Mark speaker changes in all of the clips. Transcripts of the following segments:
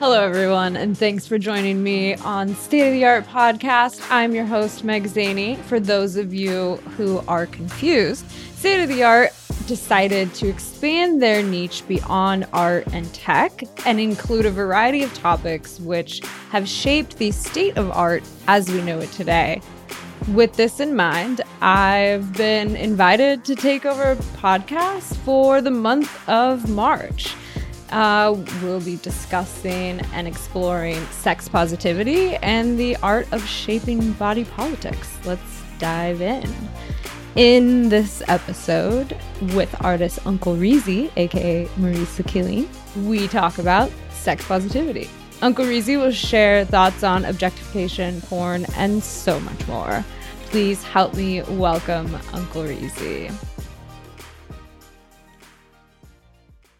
Speaker 1: Hello, everyone, and thanks for joining me on State of the Art Podcast. I'm your host, Meg Zaney. For those of you who are confused, State of the Art decided to expand their niche beyond art and tech and include a variety of topics which have shaped the state of art as we know it today. With this in mind, I've been invited to take over a podcast for the month of March. Uh, we'll be discussing and exploring sex positivity and the art of shaping body politics. Let's dive in. In this episode, with artist Uncle Reezy, aka Marisa Killing, we talk about sex positivity. Uncle Reezy will share thoughts on objectification, porn, and so much more. Please help me welcome Uncle Reezy.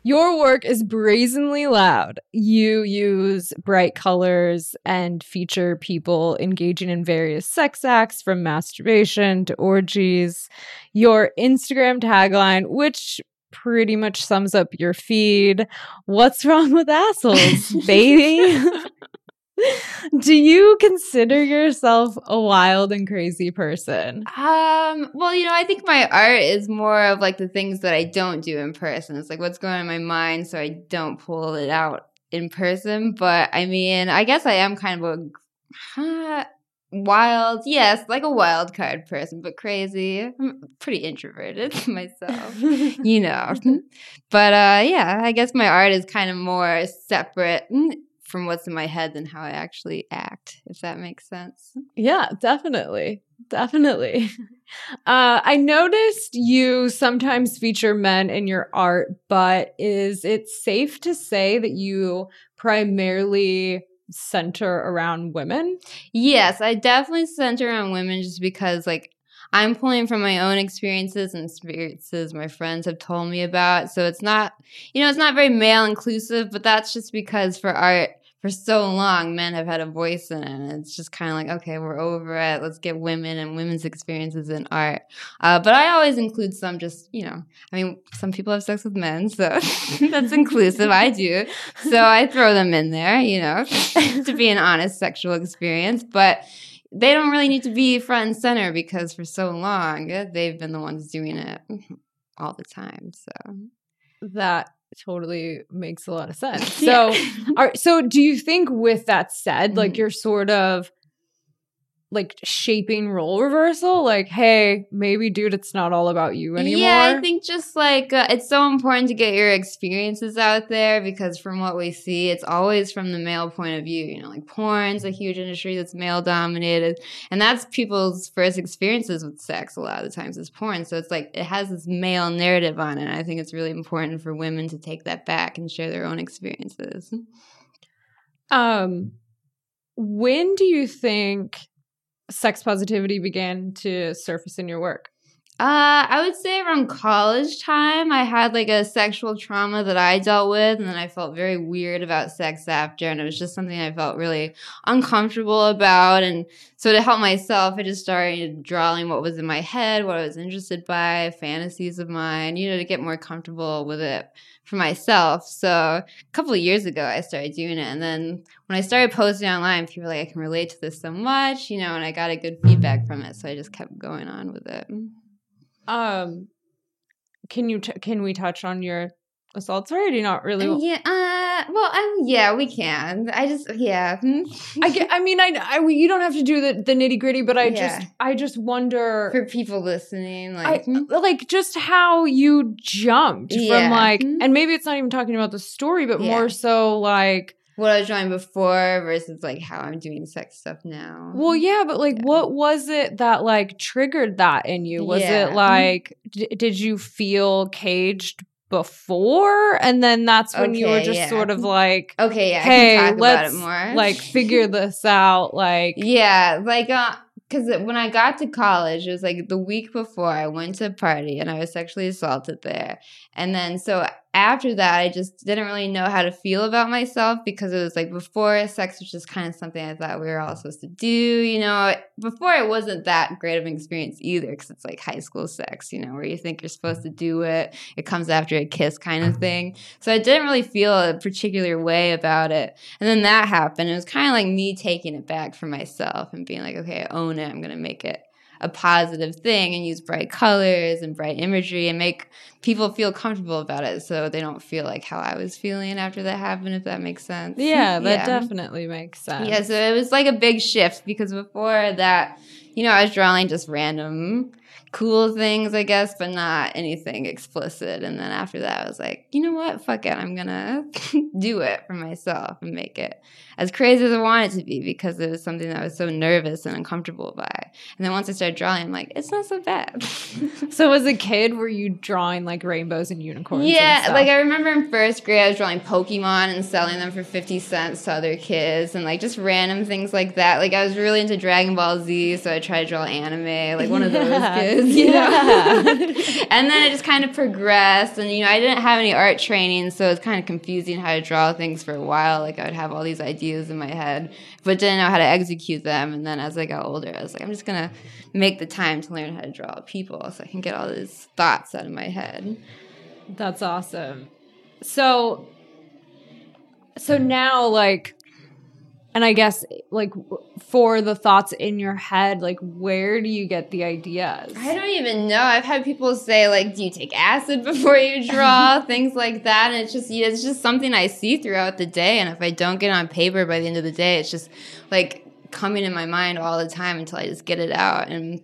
Speaker 1: Your work is brazenly loud. You use bright colors and feature people engaging in various sex acts from masturbation to orgies. Your Instagram tagline, which pretty much sums up your feed. What's wrong with assholes, baby? Do you consider yourself a wild and crazy person?
Speaker 2: Um, well, you know, I think my art is more of like the things that I don't do in person. It's like what's going on in my mind so I don't pull it out in person. But I mean, I guess I am kind of a huh, wild, yes, like a wild card person, but crazy. I'm pretty introverted myself, you know. But uh yeah, I guess my art is kind of more separate from what's in my head than how I actually act, if that makes sense.
Speaker 1: Yeah, definitely. Definitely. Uh, I noticed you sometimes feature men in your art, but is it safe to say that you primarily center around women?
Speaker 2: Yes, I definitely center around women just because, like, I'm pulling from my own experiences and experiences my friends have told me about. So it's not, you know, it's not very male inclusive, but that's just because for art, for so long men have had a voice in it it's just kind of like okay we're over it. Let's get women and women's experiences in art. Uh, but i always include some just you know i mean some people have sex with men so that's inclusive. I do. So i throw them in there you know to be an honest sexual experience. But they don't really need to be front and center because for so long they've been the ones doing it all the time so.
Speaker 1: That totally makes a lot of sense. So, are, so do you think with that said, like mm-hmm. you're sort of like shaping role reversal like hey maybe dude it's not all about you anymore
Speaker 2: yeah i think just like uh, it's so important to get your experiences out there because from what we see it's always from the male point of view you know like porn's a huge industry that's male dominated and that's people's first experiences with sex a lot of the times is porn so it's like it has this male narrative on it and i think it's really important for women to take that back and share their own experiences.
Speaker 1: Um when do you think sex positivity began to surface in your work?
Speaker 2: Uh, I would say around college time, I had like a sexual trauma that I dealt with, and then I felt very weird about sex after, and it was just something I felt really uncomfortable about. And so to help myself, I just started drawing what was in my head, what I was interested by, fantasies of mine, you know, to get more comfortable with it for myself. So a couple of years ago, I started doing it, and then when I started posting online, people were like, I can relate to this so much, you know, and I got a good feedback from it, so I just kept going on with it.
Speaker 1: Um, can you t- can we touch on your assaults already? Not really.
Speaker 2: Uh, yeah. Uh. Well. Um. Yeah. We can. I just. Yeah.
Speaker 1: Hmm. I get. I mean. I. I. You don't have to do the the nitty gritty, but I yeah. just. I just wonder
Speaker 2: for people listening, like,
Speaker 1: I, hmm? like just how you jumped yeah. from like, hmm? and maybe it's not even talking about the story, but yeah. more so like
Speaker 2: what I was drawing before versus like how I'm doing sex stuff now.
Speaker 1: Well, yeah, but like, yeah. what was it that like triggered that in you? Was yeah. it like, d- did you feel caged before and then that's when okay, you were just yeah. sort of like
Speaker 2: okay yeah
Speaker 1: hey let's like figure this out like
Speaker 2: yeah like uh because when I got to college, it was like the week before I went to a party and I was sexually assaulted there. And then, so after that, I just didn't really know how to feel about myself because it was like before sex was just kind of something I thought we were all supposed to do. You know, before it wasn't that great of an experience either because it's like high school sex, you know, where you think you're supposed to do it. It comes after a kiss kind of thing. So I didn't really feel a particular way about it. And then that happened. It was kind of like me taking it back for myself and being like, okay, I own it. I'm going to make it a positive thing and use bright colors and bright imagery and make people feel comfortable about it so they don't feel like how I was feeling after that happened, if that makes sense.
Speaker 1: Yeah, that yeah. definitely makes sense.
Speaker 2: Yeah, so it was like a big shift because before that, you know, I was drawing just random cool things, I guess, but not anything explicit. And then after that, I was like, you know what? Fuck it. I'm going to do it for myself and make it as crazy as I want it to be because it was something that I was so nervous and uncomfortable by. And then once I started drawing, I'm like, it's not so bad.
Speaker 1: so as a kid, were you drawing like rainbows and unicorns?
Speaker 2: Yeah.
Speaker 1: And
Speaker 2: like I remember in first grade, I was drawing Pokemon and selling them for 50 cents to other kids and like just random things like that. Like I was really into Dragon Ball Z, so I tried to draw anime, like one of those kids. Yeah. and then it just kind of progressed. And, you know, I didn't have any art training, so it was kind of confusing how to draw things for a while. Like I would have all these ideas ideas in my head, but didn't know how to execute them. And then as I got older, I was like, I'm just gonna make the time to learn how to draw people so I can get all these thoughts out of my head.
Speaker 1: That's awesome. So, so now, like, and I guess like for the thoughts in your head, like where do you get the ideas?
Speaker 2: I don't even know. I've had people say like, "Do you take acid before you draw?" Things like that, and it's just it's just something I see throughout the day. And if I don't get on paper by the end of the day, it's just like coming in my mind all the time until I just get it out. And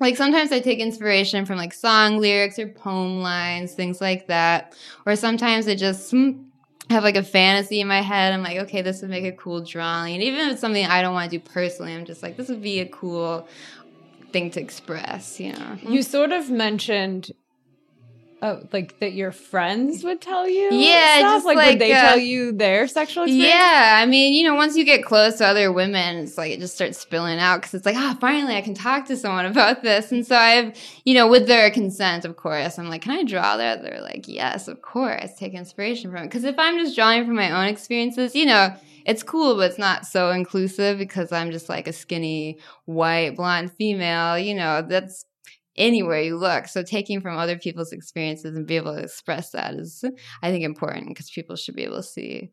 Speaker 2: like sometimes I take inspiration from like song lyrics or poem lines, things like that, or sometimes it just hmm, have like a fantasy in my head. I'm like, okay, this would make a cool drawing. And even if it's something I don't want to do personally, I'm just like, this would be a cool thing to express, you know.
Speaker 1: You sort of mentioned Oh, like that your friends would tell you?
Speaker 2: Yeah,
Speaker 1: stuff?
Speaker 2: just
Speaker 1: like,
Speaker 2: like
Speaker 1: would they
Speaker 2: uh,
Speaker 1: tell you their sexual experience?
Speaker 2: Yeah, I mean, you know, once you get close to other women, it's like it just starts spilling out because it's like, ah, oh, finally I can talk to someone about this. And so I've, you know, with their consent, of course, I'm like, can I draw that? They're like, yes, of course, take inspiration from it. Because if I'm just drawing from my own experiences, you know, it's cool, but it's not so inclusive because I'm just like a skinny white blonde female. You know, that's anywhere you look. So taking from other people's experiences and be able to express that is, I think, important because people should be able to see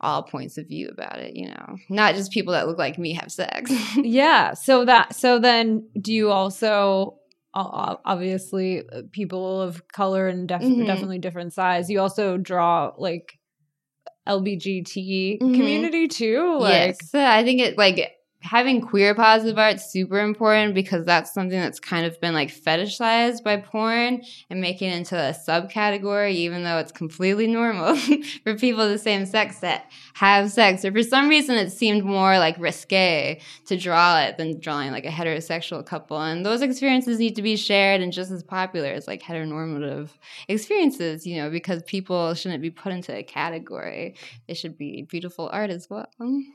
Speaker 2: all points of view about it, you know, not just people that look like me have sex.
Speaker 1: yeah. So that, so then do you also, obviously, uh, people of color and def- mm-hmm. definitely different size, you also draw like LBGT mm-hmm. community too?
Speaker 2: Like, yes. I think it like having queer positive art super important because that's something that's kind of been like fetishized by porn and making it into a subcategory even though it's completely normal for people of the same sex that have sex. Or for some reason it seemed more like risque to draw it than drawing like a heterosexual couple. And those experiences need to be shared and just as popular as like heteronormative experiences you know because people shouldn't be put into a category. It should be beautiful art as well.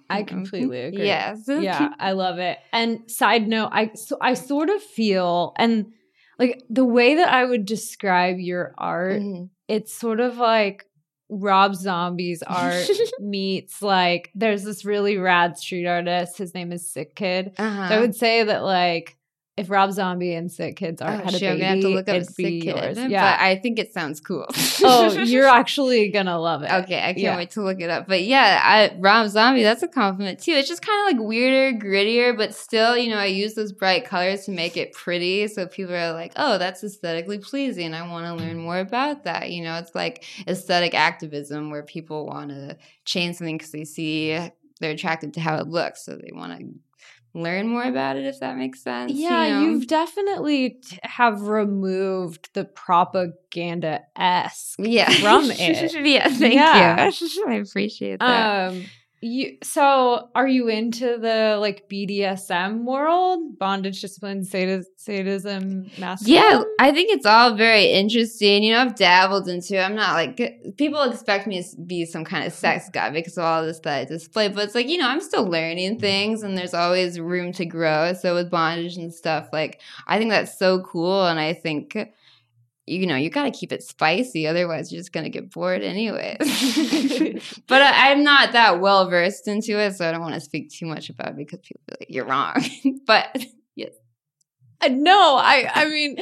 Speaker 1: I completely agree.
Speaker 2: Yes.
Speaker 1: Yeah I love it. And side note, I so I sort of feel and like the way that I would describe your art, mm-hmm. it's sort of like Rob Zombie's art meets like there's this really rad street artist. His name is Sick Kid. Uh-huh. So I would say that like if Rob Zombie and Sick Kids are oh, had a baby, have to look up it'd be yours.
Speaker 2: Yeah, I think it sounds cool.
Speaker 1: oh, you're actually gonna love it.
Speaker 2: Okay, I can't yeah. wait to look it up. But yeah, I, Rob Zombie, that's a compliment too. It's just kind of like weirder, grittier, but still, you know, I use those bright colors to make it pretty, so people are like, "Oh, that's aesthetically pleasing. I want to learn more about that." You know, it's like aesthetic activism where people want to change something because they see they're attracted to how it looks, so they want to learn more about it if that makes sense
Speaker 1: yeah you know? you've definitely t- have removed the propaganda esque yeah. from it
Speaker 2: yeah thank yeah. you i appreciate that um
Speaker 1: you so are you into the like BDSM world, bondage, discipline, sadism, masculine?
Speaker 2: Yeah, I think it's all very interesting. You know, I've dabbled into. I'm not like people expect me to be some kind of sex guy because of all this that I display, but it's like you know I'm still learning mm. things, and there's always room to grow. So with bondage and stuff, like I think that's so cool, and I think you know, you got to keep it spicy. Otherwise, you're just going to get bored anyways. but I, am not that well versed into it. So I don't want to speak too much about it because people feel like you're wrong. but yes.
Speaker 1: Uh, no, I, I mean,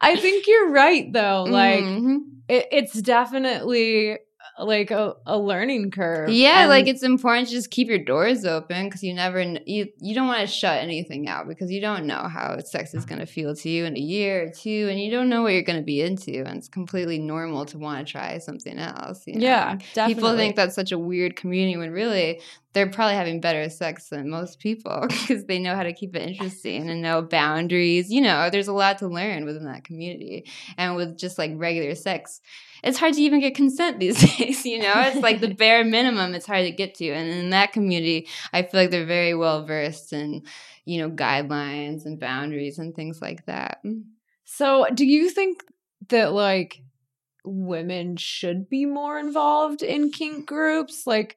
Speaker 1: I think you're right though. Like, mm-hmm. it, it's definitely like a, a learning curve.
Speaker 2: Yeah, and like it's important to just keep your doors open because you never you you don't want to shut anything out because you don't know how sex is going to feel to you in a year or two, and you don't know what you're going to be into, and it's completely normal to want to try something else. You know?
Speaker 1: Yeah, definitely.
Speaker 2: People think that's such a weird community when really they're probably having better sex than most people because they know how to keep it interesting and know boundaries. You know, there's a lot to learn within that community, and with just like regular sex it's hard to even get consent these days. You know, it's like the bare minimum. It's hard to get to, and in that community, I feel like they're very well versed in you know guidelines and boundaries and things like that.
Speaker 1: So, do you think that like women should be more involved in kink groups? Like,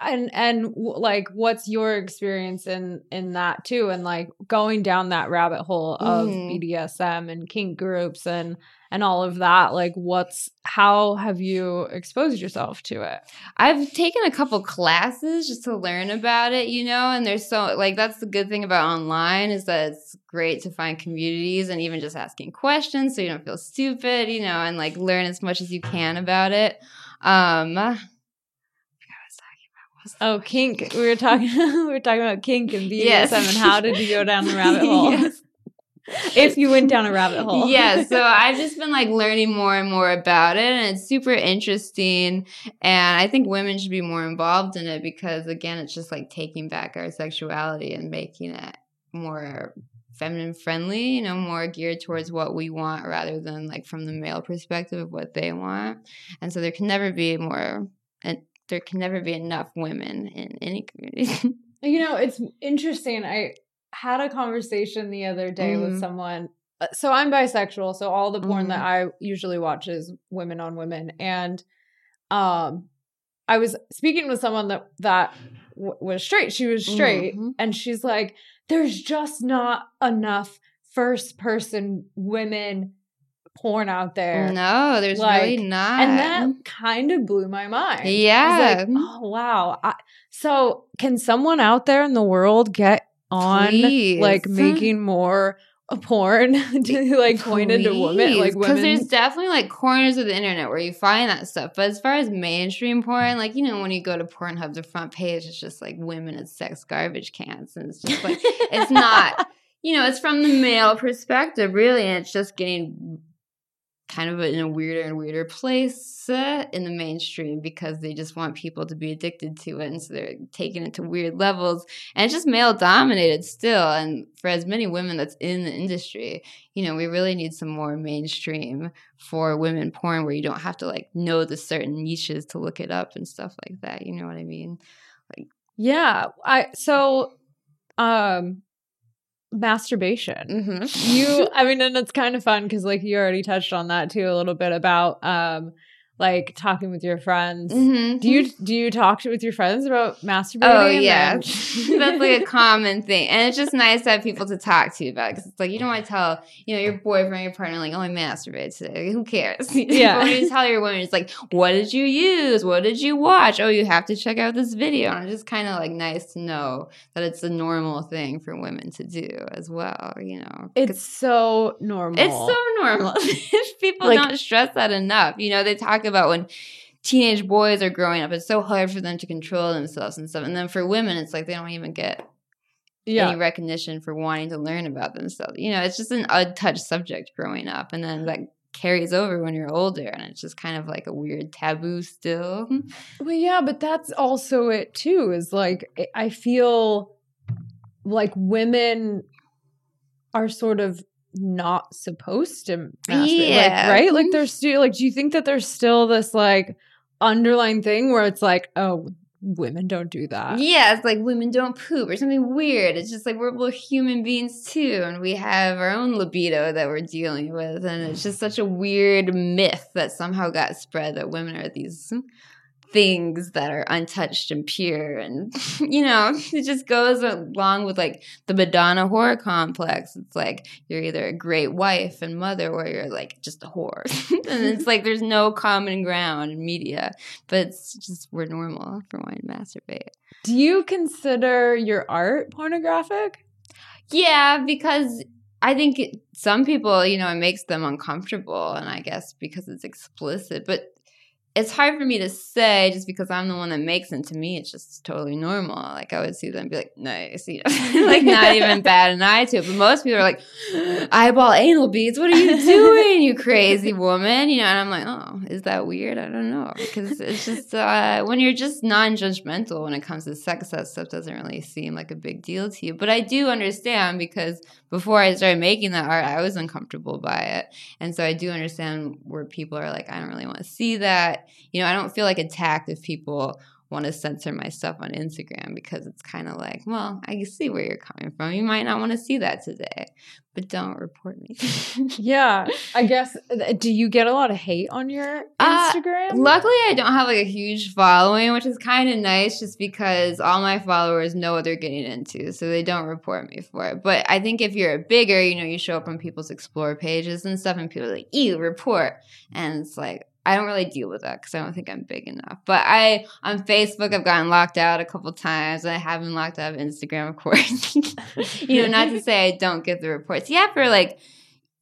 Speaker 1: and and like what's your experience in in that too? And like going down that rabbit hole of mm. BDSM and kink groups and and all of that like what's how have you exposed yourself to it?
Speaker 2: I've taken a couple classes just to learn about it you know and there's so like that's the good thing about online is that it's great to find communities and even just asking questions so you don't feel stupid you know and like learn as much as you can about it. Um
Speaker 1: Oh, kink. We were talking. we were talking about kink and BDSM yes. and how did you go down the rabbit hole? yes. if you went down a rabbit hole.
Speaker 2: yeah. So I've just been like learning more and more about it, and it's super interesting. And I think women should be more involved in it because, again, it's just like taking back our sexuality and making it more feminine friendly, you know, more geared towards what we want rather than like from the male perspective of what they want. And so there can never be more and there can never be enough women in any community.
Speaker 1: you know, it's interesting. I had a conversation the other day mm. with mm-hmm. someone. Uh, so I'm bisexual, so all the porn mm. that mm-hmm. I usually watch is women on women, and um, I was speaking with someone that that w- was straight. She was straight, mm-hmm. and she's like, "There's just not enough first person women porn out there.
Speaker 2: No, there's like, really not.
Speaker 1: And that kind of blew my mind.
Speaker 2: Yeah.
Speaker 1: Like, oh, wow. I, so, can someone out there in the world get on Please. like making more porn to like pointed to women like women
Speaker 2: because there's definitely like corners of the internet where you find that stuff but as far as mainstream porn like you know when you go to pornhub the front page it's just like women as sex garbage cans and it's just like it's not you know it's from the male perspective really and it's just getting kind of in a weirder and weirder place uh, in the mainstream because they just want people to be addicted to it and so they're taking it to weird levels and it's just male dominated still and for as many women that's in the industry you know we really need some more mainstream for women porn where you don't have to like know the certain niches to look it up and stuff like that you know what i mean? Like
Speaker 1: yeah i so um masturbation. Mm-hmm. You, I mean, and it's kind of fun because like you already touched on that too a little bit about um like talking with your friends. Mm-hmm. Do you do you talk with your friends about masturbating?
Speaker 2: Oh yeah, that's like a common thing, and it's just nice to have people to talk to about because it's like you don't want to tell you know your boyfriend, your partner, like oh I masturbate today. Who cares?
Speaker 1: Yeah, when
Speaker 2: you tell your woman, it's like what did you use? What did you watch? Oh, you have to check out this video. And it's just kind of like nice to know that it's a normal thing for women to do as well. You know,
Speaker 1: it's so normal.
Speaker 2: It's so normal. people like, don't stress that enough. You know, they talk about when teenage boys are growing up, it's so hard for them to control themselves and stuff. And then for women, it's like they don't even get yeah. any recognition for wanting to learn about themselves. You know, it's just an untouched subject growing up. And then that carries over when you're older and it's just kind of like a weird taboo still.
Speaker 1: Well, yeah, but that's also it too, is like I feel like women are sort of not supposed to yeah. like, right? Like there's still like do you think that there's still this like underlying thing where it's like, oh, women don't do that.
Speaker 2: Yeah, it's like women don't poop or something weird. It's just like we're both human beings too, and we have our own libido that we're dealing with, and it's just such a weird myth that somehow got spread that women are these things that are untouched and pure and you know it just goes along with like the madonna whore complex. It's like you're either a great wife and mother or you're like just a whore. And it's like there's no common ground in media but it's just we're normal for wanting to masturbate.
Speaker 1: Do you consider your art pornographic?
Speaker 2: Yeah because I think it, some people, you know, it makes them uncomfortable, and I guess because it's explicit. But it's hard for me to say just because I'm the one that makes them. To me, it's just totally normal. Like I would see them be like, nice, you know, like not even bad an eye to it. But most people are like, eyeball anal beads. What are you doing, you crazy woman? You know, and I'm like, oh, is that weird? I don't know because it's just uh, when you're just non-judgmental when it comes to sex, that stuff doesn't really seem like a big deal to you. But I do understand because before I started making that art, I was uncomfortable by it, and so I do understand where people are like, I don't really want to see that you know, I don't feel like attacked if people want to censor my stuff on Instagram because it's kind of like, well, I see where you're coming from. You might not want to see that today, but don't report me.
Speaker 1: yeah, I guess. Uh, do you get a lot of hate on your uh, Instagram?
Speaker 2: Uh, luckily, I don't have like a huge following, which is kind of nice just because all my followers know what they're getting into, so they don't report me for it. But I think if you're bigger, you know, you show up on people's explore pages and stuff, and people are like, "Ew, report," and it's like, I don't really deal with that because I don't think I'm big enough. But I on Facebook, I've gotten locked out a couple times. I haven't locked out of Instagram, of course. you know, not to say I don't get the reports. Yeah, for like,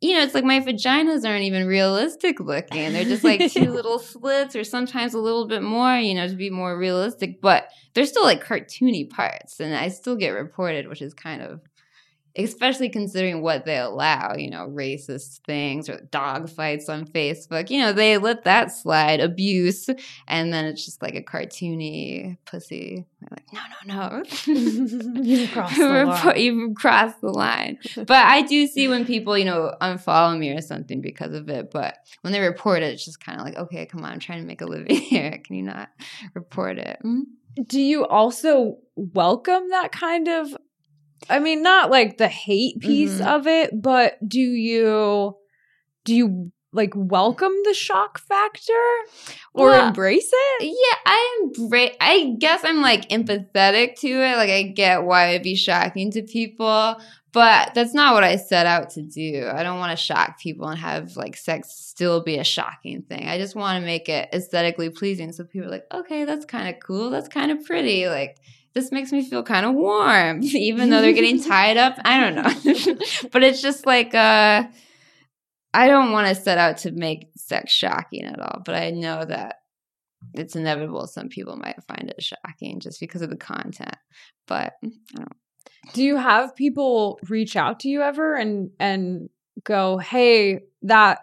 Speaker 2: you know, it's like my vaginas aren't even realistic looking. They're just like two little slits, or sometimes a little bit more. You know, to be more realistic. But they're still like cartoony parts, and I still get reported, which is kind of especially considering what they allow, you know, racist things or dog fights on Facebook. You know, they let that slide, abuse, and then it's just like a cartoony pussy. I'm like, no, no,
Speaker 1: no. You've crossed the line.
Speaker 2: You've crossed the line. but I do see when people, you know, unfollow me or something because of it. But when they report it, it's just kind of like, okay, come on, I'm trying to make a living here. Can you not report it? Mm-hmm.
Speaker 1: Do you also welcome that kind of I mean, not like the hate piece mm-hmm. of it, but do you do you like welcome the shock factor or well, embrace it?
Speaker 2: Yeah, I embrace. I guess I'm like empathetic to it. Like I get why it'd be shocking to people, but that's not what I set out to do. I don't want to shock people and have like sex still be a shocking thing. I just want to make it aesthetically pleasing, so people are like, okay, that's kind of cool. That's kind of pretty. Like this makes me feel kind of warm, even though they're getting tied up. I don't know. but it's just like, uh, I don't want to set out to make sex shocking at all, but I know that it's inevitable some people might find it shocking just because of the content. But
Speaker 1: Do you have people reach out to you ever and and go, "Hey, that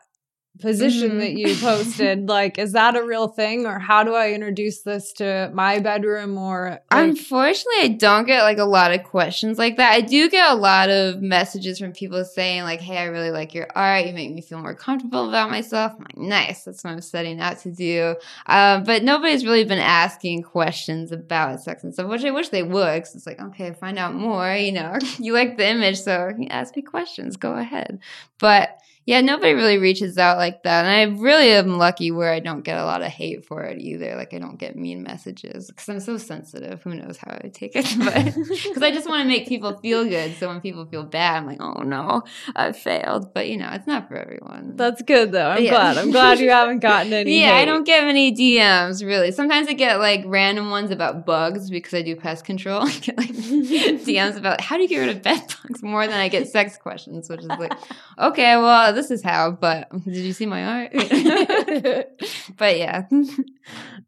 Speaker 1: position mm-hmm. that you posted like is that a real thing or how do i introduce this to my bedroom or like-
Speaker 2: unfortunately i don't get like a lot of questions like that. I do get a lot of messages from people saying like hey i really like your art. You make me feel more comfortable about myself. I'm like nice. That's what i'm setting out to do. Um, but nobody's really been asking questions about sex and stuff which i wish they would because it's like okay find out more you know? You like the image so ask me questions go ahead. But yeah, nobody really reaches out like that. And I really am lucky where I don't get a lot of hate for it either. Like I don't get mean messages because I'm so sensitive. Who knows how I take it? But because I just want to make people feel good. So when people feel bad, I'm like, oh no, I failed. But you know, it's not for everyone.
Speaker 1: That's good though. I'm yeah. glad. I'm glad you haven't gotten any.
Speaker 2: yeah,
Speaker 1: hate.
Speaker 2: I don't get many DMs really. Sometimes I get like random ones about bugs because I do pest control. I get like DMs about how do you get rid of bed bugs more than I get sex questions, which is like, okay, well this is how, but did you see my art? but yeah.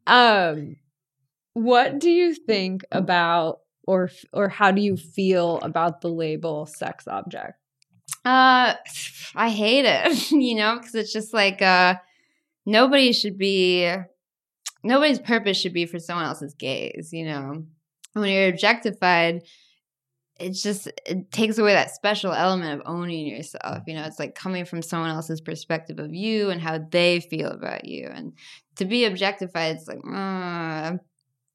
Speaker 1: Um what do you think about or or how do you feel about the label sex object?
Speaker 2: Uh I hate it, you know, cuz it's just like uh nobody should be nobody's purpose should be for someone else's gaze, you know. When you're objectified, it's just it takes away that special element of owning yourself you know? It's like coming from someone else's perspective of you and how they feel about you. And to be objectified it's like uh,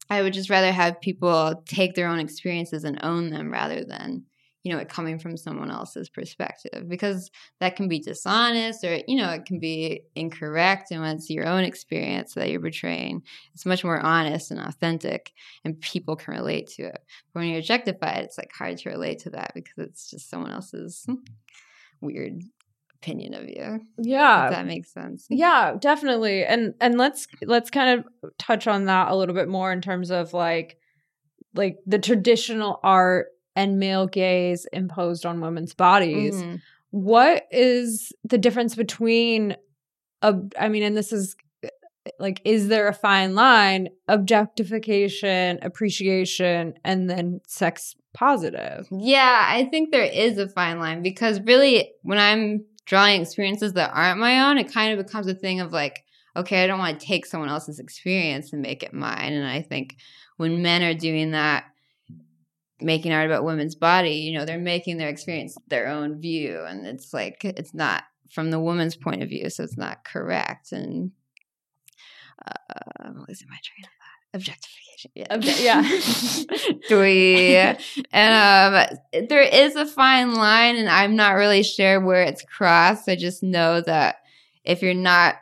Speaker 2: i would just rather have people take their own experiences and own them rather than you know, it coming from someone else's perspective because that can be dishonest or, you know, it can be incorrect. And when it's your own experience that you're portraying, it's much more honest and authentic and people can relate to it. But when you're objectified, it's like hard to relate to that because it's just someone else's weird opinion of you.
Speaker 1: Yeah.
Speaker 2: If that makes sense.
Speaker 1: Yeah, definitely. And and let's let's kind of touch on that a little bit more in terms of like like the traditional art and male gaze imposed on women's bodies.
Speaker 2: Mhm.
Speaker 1: What is the difference between a I mean and this is like is there a fine line objectification, appreciation and then sex positive?
Speaker 2: Yeah, I think there is a fine line because really, when I'm drawing experiences that aren't my own, it kind of becomes a thing of like, okay, I don't want to take someone else's experience and make it mine. And I think when men are doing that, making art about women's body, you know, they're making their experience their own view. And it's like, it's not from the woman's point of view. So it's not correct. And uh, I'm losing my train of thought. Objectification. Yeah.
Speaker 1: Obje- yeah.
Speaker 2: Dwee. and um, there is a fine line, and I'm not really sure where it's crossed. I just know that if you're not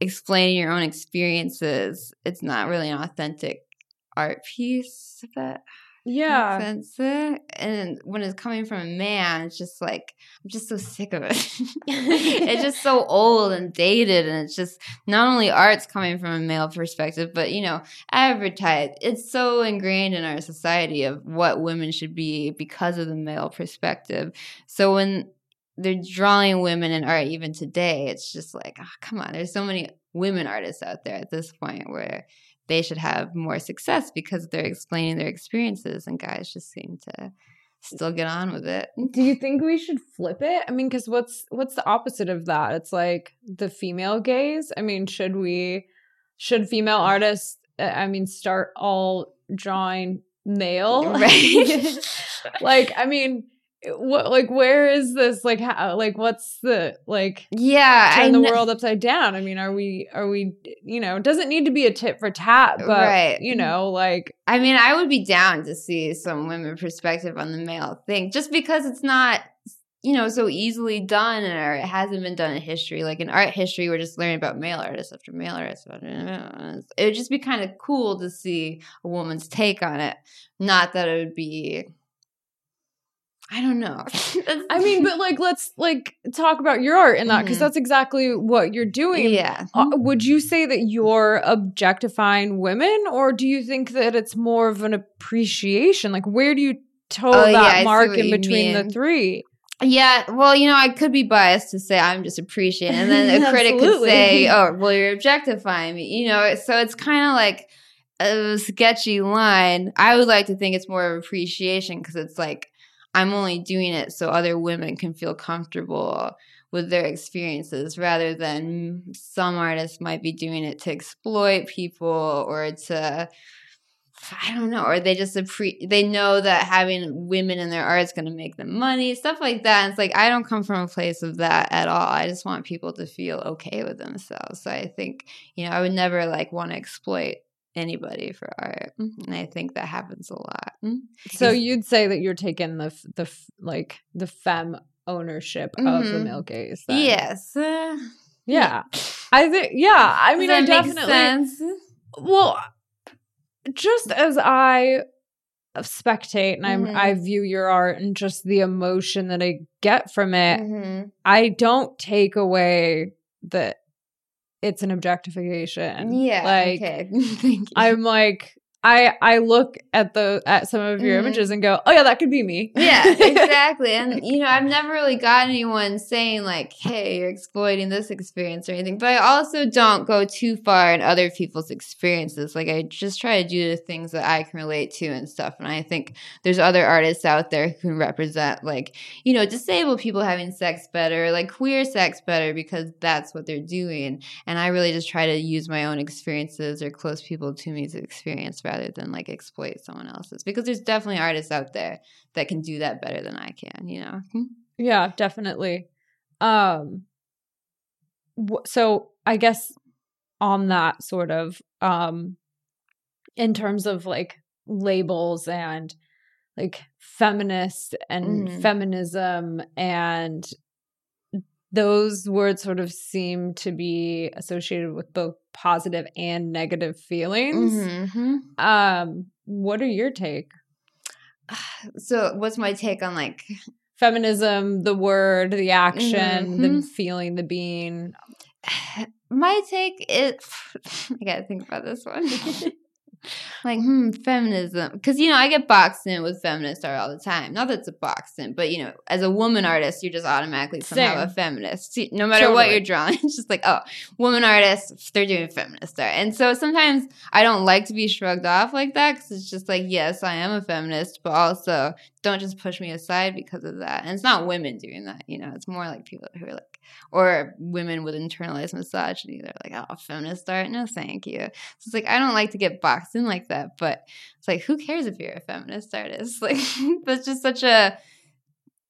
Speaker 2: explaining your own experiences, it's not really an authentic art piece. That
Speaker 1: Yeah.
Speaker 2: makes sense. Eh, and when it's coming from a man, it's just like I'm just so sick of it. it's just so old and dated, and it's just not only art's coming from a male perspective, but you know, advertise. It's so ingrained in our society of what women should be because of the male perspective. So when they're drawing women in art even today, it's just like, oh, come on, there's so many women artists out there at this point where they should have more success because they're explaining their experiences, and guys just seem to still get on with it.
Speaker 1: Do you think we should flip it? I mean, because what's what's the opposite of that? It's like the female gaze. I mean, should we should female artists? uh, I mean, start all drawing male,
Speaker 2: Right.
Speaker 1: like, I mean, what like where is this? Like, how? Like, what's the like?
Speaker 2: Yeah,
Speaker 1: Turn the world upside down. I mean, are we? Are we? You know, doesn't need to be a tit for tat, but
Speaker 2: Right.
Speaker 1: you know, like
Speaker 2: I mean, I would be down to see some women perspective on the male thing, just because it's not, you know, so easily done, or it hasn't been done in history. Like in art history, we're just learning about male artists after male artists. after male artists. It would just be kind of cool to see a woman's take on it. Not that it would be. I don't know.
Speaker 1: I mean, but like, let's like talk about your art in that because
Speaker 2: Mhm.
Speaker 1: that's exactly what you're doing.
Speaker 2: yeah.
Speaker 1: Uh, would you say that you're objectifying women, or do you think that it's more of an appreciation? Like, where do you toe
Speaker 2: Oh,
Speaker 1: that
Speaker 2: see
Speaker 1: mark in between the three?
Speaker 2: Yeah, well, you know, I could be biased to say I'm just appreciating, and then a critic could say, "Oh, well, you're objectifying me." You know, so it's kind of like a sketchy line. I would like to think it's more of appreciation because it's like I'm only doing it so other women can feel comfortable with their experiences, rather than some artists might be doing it to exploit people or to I don't know, or they just appre- they know that having women in their art is going to make them money, stuff like that. And it's like I don't come from a place of that at all. I just want people to feel okay with themselves. So I think you know I would never like want to exploit anybody for art, and I think that happens a lot.
Speaker 1: So you'd say that you're taking the the like the femme ownership of the
Speaker 2: Mhm.
Speaker 1: male gaze. then.
Speaker 2: Yes, uh,
Speaker 1: yeah. I think. Yeah, I mean, I
Speaker 2: Does that make
Speaker 1: definitely. Well, just as I spectate and
Speaker 2: Mhm.
Speaker 1: I I view your art and just the emotion that I get from it,
Speaker 2: Mhm.
Speaker 1: I don't take away that it's an objectification.
Speaker 2: Yeah,
Speaker 1: like
Speaker 2: okay. Thank you.
Speaker 1: I'm like I I look at the at some of your
Speaker 2: Mhm.
Speaker 1: images and go, oh yeah, that could be me.
Speaker 2: yeah, exactly. And you know, I've never really got anyone saying like, "Hey, you're exploiting this experience" or anything. But I also don't go too far in other people's experiences. Like I just try to do the things that I can relate to and stuff. And I think there's other artists out there who can represent like, you know, disabled people having sex better, like queer sex better because that's what they're doing. And I really just try to use my own experiences or close people to me's experience rather than like exploit someone else's. Because there's definitely artists out there that can do that better than I can, you know?
Speaker 1: Yeah, definitely. Um so I guess on that sort of um in terms of like labels and like feminist and
Speaker 2: Mhm.
Speaker 1: feminism and those words sort of seem to be associated with both positive and negative feelings.
Speaker 2: Mhm.
Speaker 1: Um, what are your take?
Speaker 2: So, what's my take on like
Speaker 1: Feminism, the word, the action, the
Speaker 2: Mhm.
Speaker 1: feeling, the being.
Speaker 2: my take is I gotta think about this one. like, hmm, feminism. Because, you know, I get boxed in with feminist art all the time. Not that it's a boxed in, but, you know, as a woman artist, you're just automatically somehow
Speaker 1: Same.
Speaker 2: a feminist. No matter what you're drawing, it's just like, oh, woman artists, they're doing feminist art. And so sometimes I don't like to be shrugged off like that because it's just like, yes, I am a feminist, but also don't just push me aside because of that. And it's not women doing that, you know, it's more like people who are like, or women with internalized misogyny. They're like, oh, feminist art? No, thank you. So it's like, I don't like to get boxed in like that, but it's like, who cares if you're a feminist artist? Like, that's just such a,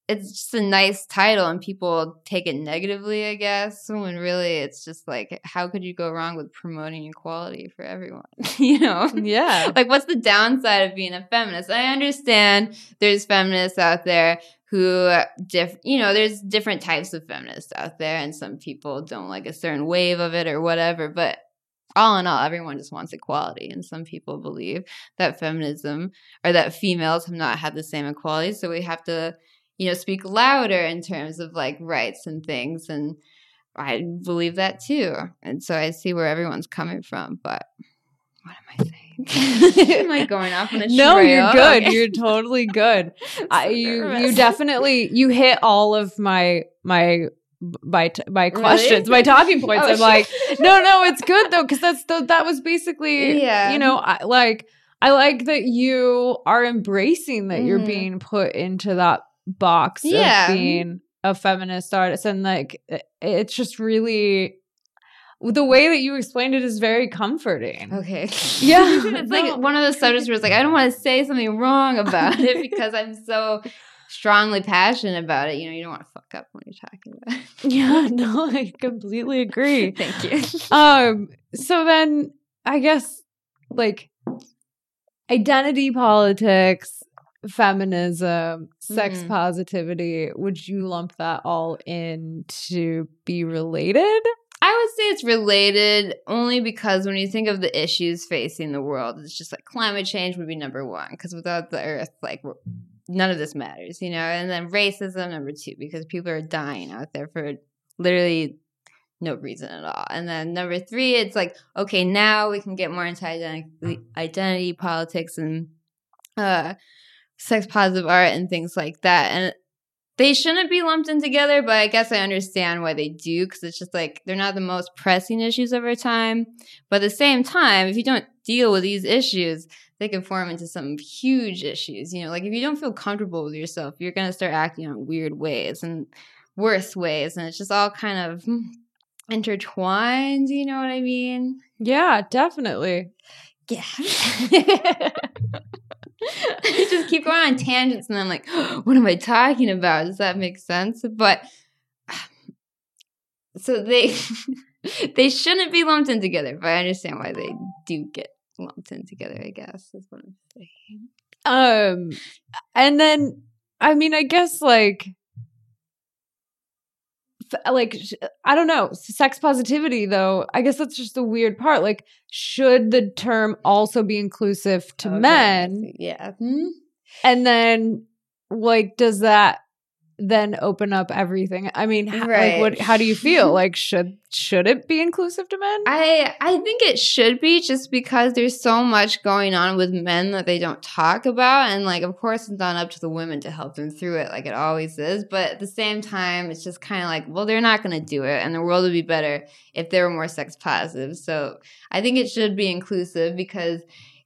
Speaker 2: it's just a nice title and people take it negatively, I guess, when really it's just like, how could you go wrong with promoting equality for everyone? you know?
Speaker 1: Yeah.
Speaker 2: like what's the downside of being a feminist i understand there's feminists out there who diff you know there's different types of feminists out there and some people don't like a certain wave of it or whatever but all in all everyone just wants equality and some people believe that feminism or that females have not had the same equality so we have to you know speak louder in terms of like rights and things and i believe that too and so i see where everyone's coming from but what am I saying? am I going off on a
Speaker 1: No, you're good.
Speaker 2: Okay.
Speaker 1: You're totally good. I,
Speaker 2: So
Speaker 1: you you
Speaker 2: nervous.
Speaker 1: definitely you hit all of my my my t- my
Speaker 2: Really?
Speaker 1: questions, my talking points.
Speaker 2: Oh,
Speaker 1: I'm like, no, no, it's good though because that's the, that was basically
Speaker 2: Yeah.
Speaker 1: You know, I, like I like that you are embracing that you're
Speaker 2: Mhm.
Speaker 1: being put into that box
Speaker 2: Yeah.
Speaker 1: of being a feminist artist, and like it's just really the way that you explained it is very comforting.
Speaker 2: Okay.
Speaker 1: Yeah,
Speaker 2: it's like
Speaker 1: no.
Speaker 2: one of those subjects where it's like I don't want to say something wrong about it because I'm so strongly passionate about it. You know, you don't want to fuck up when you're talking about it.
Speaker 1: Yeah, no, I completely agree.
Speaker 2: Thank you.
Speaker 1: Um, so then I guess like identity politics, feminism, sex
Speaker 2: Mhm.
Speaker 1: positivity, would you lump that all in to be related?
Speaker 2: I would say it's related only because when you think of the issues facing the world, it's just like climate change would be number one because without the earth, like none of this matters, you know. And then racism number two because people are dying out there for literally no reason at all. And then number three, it's like okay, now we can get more into identity, identity politics and uh, sex positive art and things like that. And they shouldn't be lumped in together, but I guess I understand why they do because it's just like they're not the most pressing issues of our time. But at the same time, if you don't deal with these issues, they can form into some huge issues. You know, like if you don't feel comfortable with yourself, you're going to start acting in weird ways and worse ways. And it's just all kind of hmm, intertwined. You know what I mean?
Speaker 1: Yeah, definitely.
Speaker 2: Yeah. I just keep going on tangents and I'm like, what am I talking about? Does that make sense? But so they they shouldn't be lumped in together, but I understand why they do get lumped in together, I guess, is what I'm saying.
Speaker 1: Um, and then I mean, I guess like. Like I don't know, sex positivity though. I guess that's just the weird part. Like, should the term also be inclusive to
Speaker 2: Okay,
Speaker 1: men?
Speaker 2: Yeah. Hmm?
Speaker 1: And then, like, does that then open up everything? I mean, h- like, what? How do you feel? like, should should it be inclusive to men?
Speaker 2: I I think it should be just because there's so much going on with men that they don't talk about and like of course it's not up to the women to help them through it like it always is but at the same time it's just kind of like well they're not going to do it and the world would be better if they were more sex positive so I think it should be inclusive because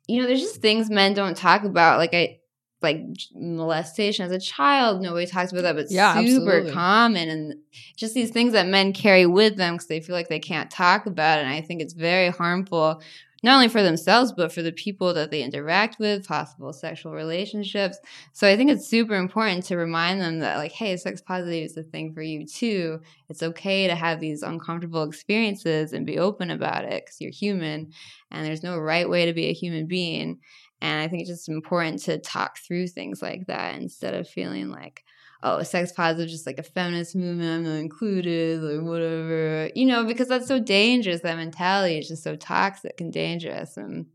Speaker 2: you know there's just things men don't talk about like I like molestation as a child nobody talks about that but
Speaker 1: Yeah,
Speaker 2: super
Speaker 1: absolutely.
Speaker 2: common and just these things that men carry with them because they feel like they can't talk about it. And I think it's very harmful, not only for themselves, but for the people that they interact with, possible sexual relationships. So I think it's super important to remind them that, like, hey, sex positive is a thing for you too. It's okay to have these uncomfortable experiences and be open about it because you're human and there's no right way to be a human being. And I think it's just important to talk through things like that instead of feeling like, oh, sex positive, just like a feminist movement, I'm not included, or whatever. You know, because that's so dangerous. That mentality is just so toxic and dangerous. And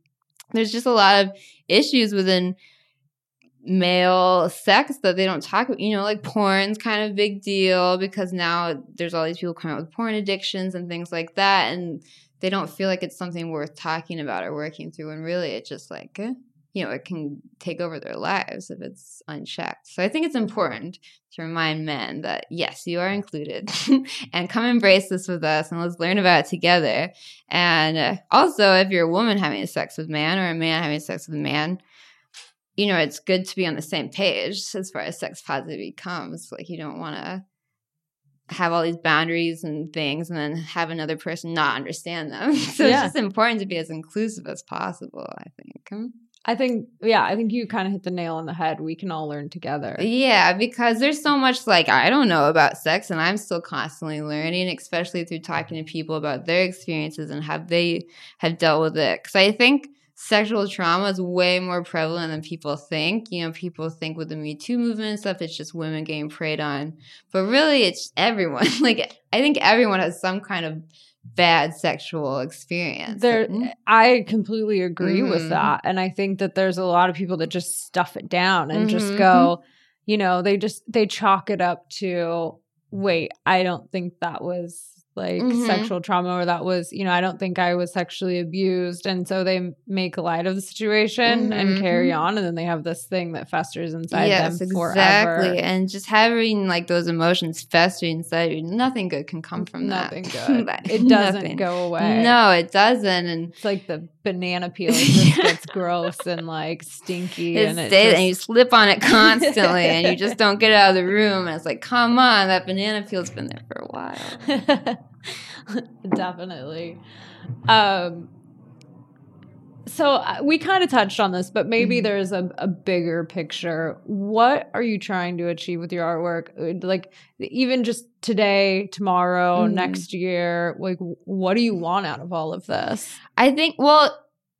Speaker 2: there's just a lot of issues within male sex that they don't talk about. You know, like porn's kind of big deal because now there's all these people coming out with porn addictions and things like that. And they don't feel like it's something worth talking about or working through. And really, it's just like, eh, you know, it can take over their lives if it's unchecked. So I think it's important to remind men that yes, you are included and come embrace this with us and let's learn about it together. And uh, also, if you're a woman having sex with a man or a man having sex with a man, you know, it's good to be on the same page as far as sex positivity comes. Like, you don't want to have all these boundaries and things and then have another person not understand them. So yeah. it's just important to be as inclusive as possible, I think.
Speaker 1: I think, yeah, I think you kind of hit the nail on the head. We can all learn together.
Speaker 2: Yeah, because there's so much like I don't know about sex, and I'm still constantly learning, especially through talking to people about their experiences and how they have dealt with it. Because I think sexual trauma is way more prevalent than people think. You know, people think with the Me Too movement and stuff, it's just women getting preyed on. But really, it's everyone. like, I think everyone has some kind of bad sexual experience.
Speaker 1: There, I completely agree mm-hmm. with that. And I think that there's a lot of people that just stuff it down and mm-hmm. just go, you know, they just, they chalk it up to, wait, I don't think that was like mm-hmm. sexual trauma or that was you know i don't think i was sexually abused. And so they make light of the situation mm-hmm. and carry on and then they have this thing that festers inside yes, them forever. exactly.
Speaker 2: And just having like those emotions festering inside you nothing good can come from
Speaker 1: nothing
Speaker 2: that.
Speaker 1: Nothing good. It doesn't nothing. go away.
Speaker 2: No it doesn't. And
Speaker 1: it's like the banana peel it just gets gross and like stinky
Speaker 2: and, it just... and you slip on it constantly and you just don't get out of the room. And it's like come on that banana peel's been there for a while
Speaker 1: Definitely. Um, so uh, we kind of touched on this, but maybe mm-hmm. there's a, a, bigger picture. What are you trying to achieve with your artwork? Uh, like even just today, tomorrow, mm-hmm. next year, like what do you want out of all of this?
Speaker 2: I think well,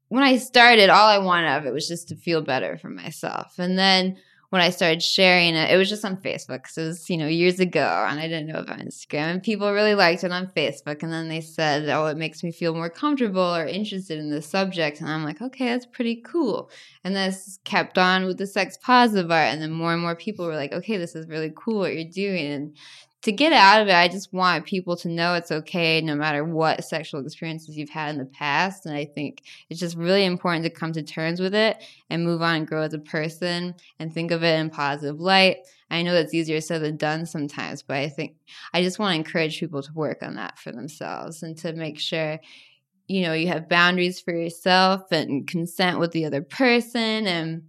Speaker 2: when I started, all I wanted of it was just to feel better for myself. And then when I started sharing it, it was just on Facebook because it was, you know, years ago and I didn't know about Instagram. And people really liked it on Facebook. And then they said, oh, it makes me feel more comfortable or interested in the subject. And I'm like, okay, that's pretty cool. And this kept on with the sex positive art. And then more and more people were like, okay, this is really cool what you're doing. And to get out of it, I just want people to know it's okay no matter what sexual experiences you've had in the past. And I think it's just really important to come to terms with it and move on and grow as a person and think of it in positive light. I know that's easier said than done sometimes, but I think I just want to encourage people to work on that for themselves and to make sure you know you have boundaries for yourself and consent with the other person and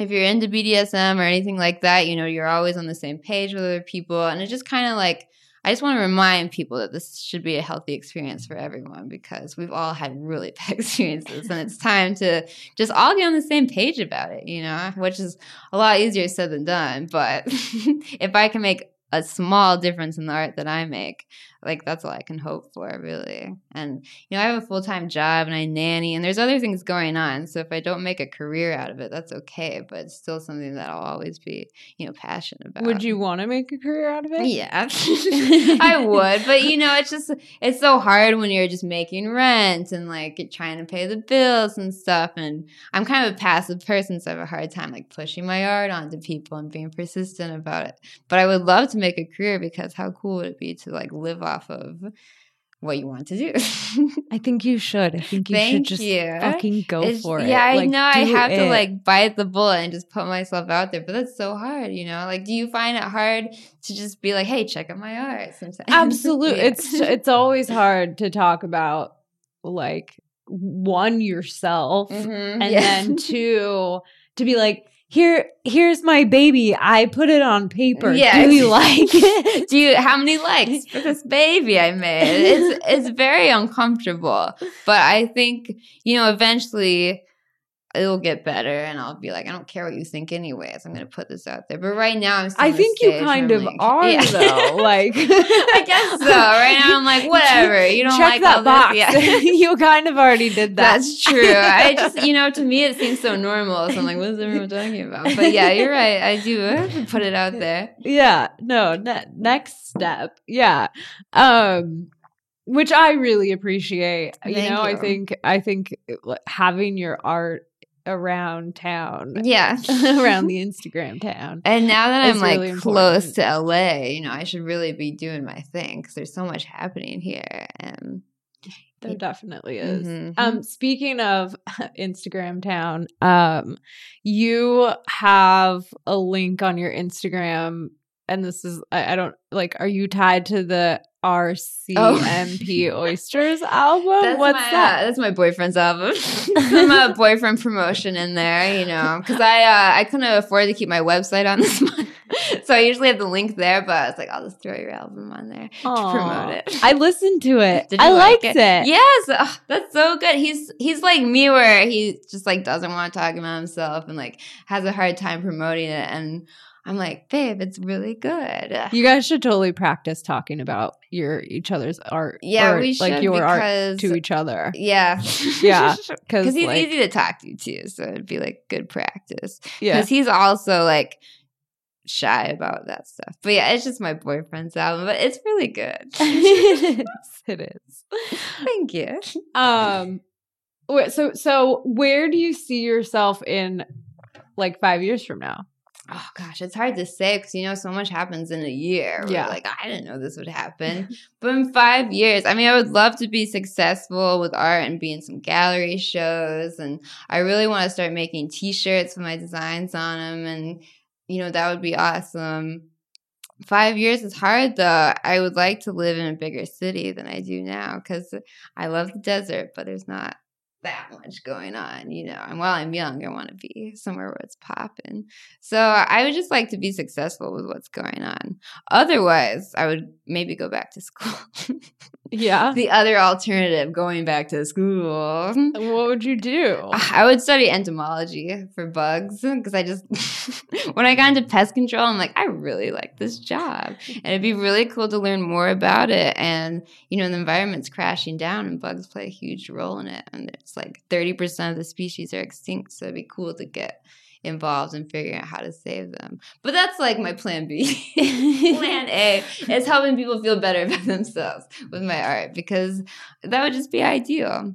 Speaker 2: if you're into BDSM or anything like that, you know, you're always on the same page with other people. And it's just kind of like, I just want to remind people that this should be a healthy experience for everyone because we've all had really bad experiences and it's time to just all get on the same page about it, you know, which is a lot easier said than done. But if I can make a small difference in the art that I make, like that's all I can hope for, really. And you know, I have a full time job and I nanny, and there's other things going on. So if I don't make a career out of it, that's okay. But it's still something that I'll always be, you know, passionate about.
Speaker 1: Would you want to make a career out of it?
Speaker 2: Yeah, I would. But you know, it's just it's so hard when you're just making rent and like trying to pay the bills and stuff. And I'm kind of a passive person, so I have a hard time like pushing my art onto people and being persistent about it. But I would love to make a career because how cool would it be to like live off of what you want to do.
Speaker 1: I think you should. I think you Thank should just you. fucking go
Speaker 2: it's,
Speaker 1: for
Speaker 2: yeah,
Speaker 1: it.
Speaker 2: Yeah, I like, know. I have it. to like bite the bullet and just put myself out there, but that's so hard, you know? Like, do you find it hard to just be like, hey, check out my art sometimes?
Speaker 1: Absolutely. yeah. It's it's always hard to talk about like one yourself mm-hmm, and yeah. then two to be like here here's my baby. I put it on paper. Yeah do you like it?
Speaker 2: Do you how many likes for this baby i made? It's it's very uncomfortable. But i think you know eventually it'll get better and I'll be like, I don't care what you think anyways. I'm gonna put this out there. But right now I'm still
Speaker 1: I think you kind of
Speaker 2: like-
Speaker 1: are
Speaker 2: Yeah.
Speaker 1: though. Like
Speaker 2: I guess so. Right now I'm like, whatever. You don't
Speaker 1: check
Speaker 2: like
Speaker 1: that box.
Speaker 2: Yeah.
Speaker 1: you kind of already did that.
Speaker 2: That's true. I just, you know, to me it seems so normal. So I'm like, what is everyone talking about? But yeah, you're right. I do have to put it out there.
Speaker 1: yeah no ne- next step yeah um which i really appreciate you
Speaker 2: Thank
Speaker 1: know i think i think uh, having your art around town
Speaker 2: Yeah.
Speaker 1: around the instagram town
Speaker 2: And now that I'm like
Speaker 1: really
Speaker 2: close to LA, you know, I should really be doing my thing because there's so much happening here. And
Speaker 1: there definitely is
Speaker 2: Mhm.
Speaker 1: um speaking of instagram town um you have a link on your instagram and this is i, I don't like are you tied to the rcmp oysters album
Speaker 2: Oh. that's
Speaker 1: what's
Speaker 2: my,
Speaker 1: that
Speaker 2: Uh, that's my boyfriend's album. Some uh, boyfriend promotion in there, you know, because I uh, I couldn't afford to keep my website on this month, so I usually have the link there. But I was like I'll just throw your album on there to promote it.
Speaker 1: I listened to it. I
Speaker 2: like
Speaker 1: liked it.
Speaker 2: Yes, Ugh, that's so good. He's he's like me, where he just like doesn't want to talk about himself and like has a hard time promoting it. And I'm like, babe, it's really good.
Speaker 1: You guys should totally practice talking about your each other's art.
Speaker 2: yeah,
Speaker 1: or,
Speaker 2: we should
Speaker 1: like your art
Speaker 2: because
Speaker 1: to each other.
Speaker 2: yeah,
Speaker 1: Yeah,
Speaker 2: because he's
Speaker 1: like,
Speaker 2: easy to talk to too. So it'd be like good practice.
Speaker 1: Yeah, Because
Speaker 2: he's also like shy about that stuff. But yeah, it's just my boyfriend's album, but it's really good.
Speaker 1: it is.
Speaker 2: Thank you.
Speaker 1: Um, so so where do you see yourself in like five years from now?
Speaker 2: Oh gosh, it's hard to say because you know so much happens in a year.
Speaker 1: Yeah.
Speaker 2: like I didn't know this would happen. but in five years, I mean, I would love to be successful with art and be in some gallery shows, and I really want to start making T-shirts with my designs on them, and you know that would be awesome. Five years is hard though. I would like to live in a bigger city than I do now because I love the desert, but there's not that much going on, you know. And while I'm young, I want to be somewhere where it's popping. So I would just like to be successful with what's going on. Otherwise, I would maybe go back to school.
Speaker 1: Yeah,
Speaker 2: the other alternative, going back to school.
Speaker 1: what would you do?
Speaker 2: Ah, I would study entomology for bugs because I just, when I got into pest control, I'm like, I really like this job. And it'd be really cool to learn more about it. And, you know, the environment's crashing down and bugs play a huge role in it. And it's like 30% of the species are extinct. So it'd be cool to get involved in figuring out how to save them. But that's like my plan B. plan A is helping people feel better about themselves with my art because that would just be ideal.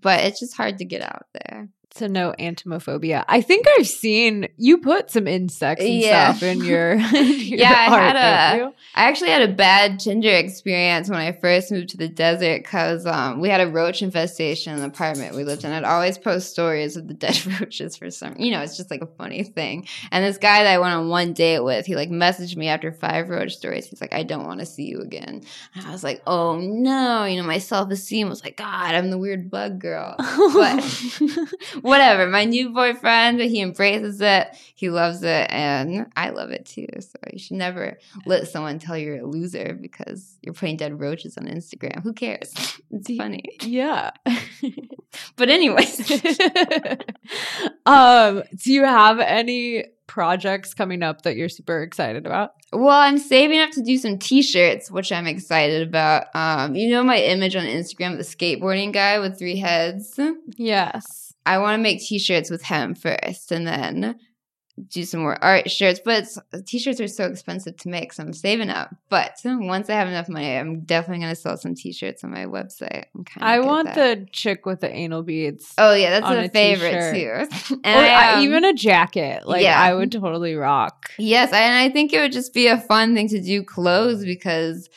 Speaker 2: But it's just hard to get out there.
Speaker 1: To know entomophobia. I think I've seen you put some insects and
Speaker 2: Yeah.
Speaker 1: stuff in your, in your
Speaker 2: Yeah, I
Speaker 1: art,
Speaker 2: had a- I actually had a bad ginger experience when I first moved to the desert because um, we had a roach infestation in the apartment we lived in. I'd always post stories of the dead roaches for some, you know, it's just like a funny thing. And this guy that I went on one date with, he like messaged me after five roach stories. He's like, I don't want to see you again. And I was like, oh no, you know, my self esteem was like, God, I'm the weird bug girl. But whatever, my new boyfriend, he embraces it, he loves it, and I love it too. So you should never let someone tell you're a loser because you're putting dead roaches on Instagram. Who cares? It's funny.
Speaker 1: yeah.
Speaker 2: But anyways,
Speaker 1: um, do you have any projects coming up that you're super excited about?
Speaker 2: well, I'm saving up to do some t-shirts, which I'm excited about. Um, you know my image on Instagram, the skateboarding guy with three heads.
Speaker 1: Yes.
Speaker 2: I want to make t-shirts with him first and then do some more art shirts. But t-shirts are so expensive to make, so I'm saving up. But once I have enough money, I'm definitely going to sell some t-shirts on my website.
Speaker 1: I want
Speaker 2: that.
Speaker 1: the chick with the anal beads.
Speaker 2: Oh yeah, that's a
Speaker 1: a
Speaker 2: favorite too.
Speaker 1: or
Speaker 2: And I,
Speaker 1: I-
Speaker 2: um,
Speaker 1: even a jacket. Like
Speaker 2: yeah.
Speaker 1: I would totally rock.
Speaker 2: Yes, and I think it would just be a fun thing to do clothes because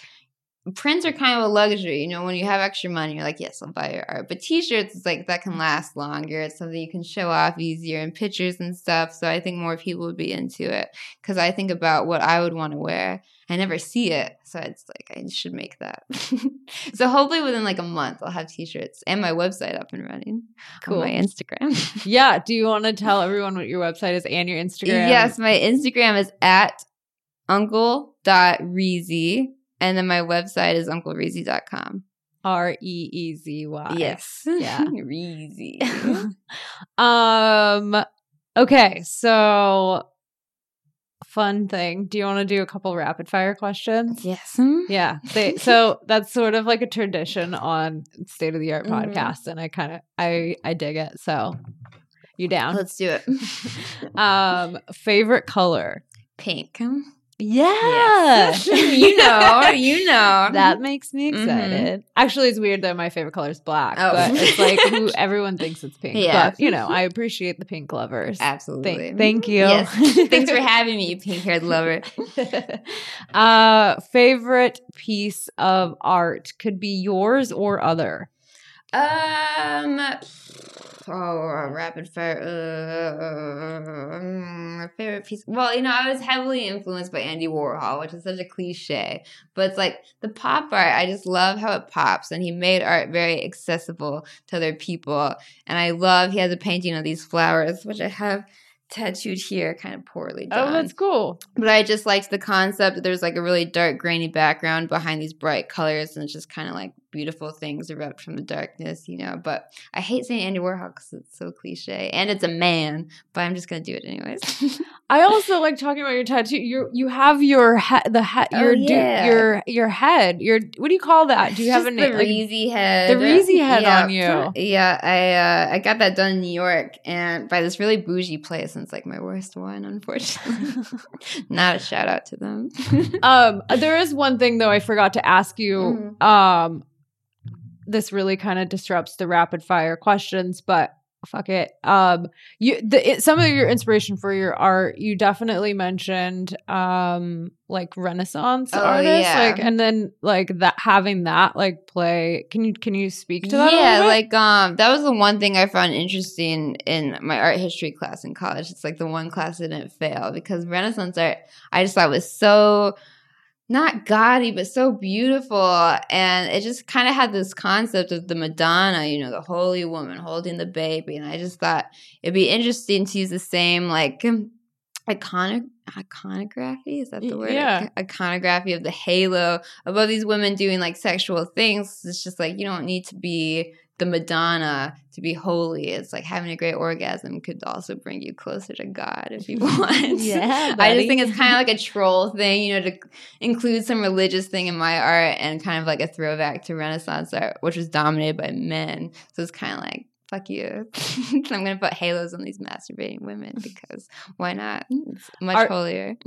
Speaker 2: prints are kind of a luxury. You know, when you have extra money, you're like, yes, I'll buy your art. But t-shirts is like that can last longer. It's something you can show off easier in pictures and stuff. So I think more people would be into it because I think about what I would want to wear. I never see it, so it's like I should make that. so hopefully within like a month, I'll have t-shirts and my website up and running
Speaker 1: Cool.
Speaker 2: my Instagram.
Speaker 1: Yeah. Do you want to tell everyone what your website is and your Instagram?
Speaker 2: Yes, my Instagram is at uncle.reezy. And then my website is unclereezy.com.
Speaker 1: R E E Z Y.
Speaker 2: Yes.
Speaker 1: Yeah.
Speaker 2: Easy.
Speaker 1: um. Okay, so fun thing. Do you want to do a couple rapid fire questions?
Speaker 2: yes.
Speaker 1: Yeah. They, so that's sort of like a tradition on State of the Art
Speaker 2: Mhm.
Speaker 1: podcast, and I kind of I I dig it. So you down?
Speaker 2: Let's do it.
Speaker 1: Um, favorite color?
Speaker 2: Pink.
Speaker 1: Yeah.
Speaker 2: Yes. you know, you know.
Speaker 1: That makes me
Speaker 2: Mhm.
Speaker 1: excited. Actually, it's weird that my favorite color is black,
Speaker 2: Oh.
Speaker 1: but it's like who everyone thinks it's pink.
Speaker 2: Yeah.
Speaker 1: But you know, I appreciate the pink lovers.
Speaker 2: Absolutely.
Speaker 1: Thank, thank you.
Speaker 2: Yes. Thanks for having me, you pink haired lover.
Speaker 1: uh, favorite piece of art could be yours or other.
Speaker 2: Um. Oh, rapid fire. Uh, my favorite piece. Well, you know, I was heavily influenced by Andy Warhol, which is such a cliche, but it's like the pop art. I just love how it pops, and he made art very accessible to other people. And I love he has a painting of these flowers, which I have tattooed here, kind of poorly done.
Speaker 1: Oh, that's cool.
Speaker 2: But I just liked the concept that there's like a really dark, grainy background behind these bright colors, and it's just kind of like beautiful things erupt from the darkness, you know. But I hate saying Andy Warhol because it's so cliche, and it's a man. But I'm just gonna do it anyways.
Speaker 1: I also like talking about your tattoo. You you have your head, the head,
Speaker 2: Oh,
Speaker 1: your du- your your head. Your what do you call that? Do you have a name?
Speaker 2: The
Speaker 1: Like,
Speaker 2: Reezy head.
Speaker 1: the Reezy head
Speaker 2: yeah,
Speaker 1: on you.
Speaker 2: Yeah, I uh, I got that done in New York, and by this really bougie place, and it's like my worst one, unfortunately. Not a shout out to them.
Speaker 1: um, there is one thing though I forgot to ask you.
Speaker 2: Mhm.
Speaker 1: Um, this really kind of disrupts the rapid fire questions, but fuck it. Um, you the it, some of your inspiration for your art, you definitely mentioned um like Renaissance
Speaker 2: Oh,
Speaker 1: artists,
Speaker 2: yeah.
Speaker 1: like, and then like that having that like play. Can you can you speak to that?
Speaker 2: yeah, like um, that was the one thing I found interesting in my art history class in college. It's like the one class that didn't fail because Renaissance art I just thought was so not gaudy but so beautiful. And it just kind of had this concept of the madonna you know the holy woman holding the baby. And i just thought it'd be interesting to use the same like um, iconic iconography? Is that the word?
Speaker 1: Yeah.
Speaker 2: iconography of the halo above these women doing like sexual things. It's just like you don't need to be the madonna to be holy it's like having a great orgasm could also bring you closer to god if you want.
Speaker 1: Yeah,
Speaker 2: i just think it's kind of like a troll thing you know to include some religious thing in my art and kind of like a throwback to renaissance art which was dominated by men. So it's kind of like fuck you. I'm gonna put halos on these masturbating women because why not? It's much
Speaker 1: Are-
Speaker 2: holier.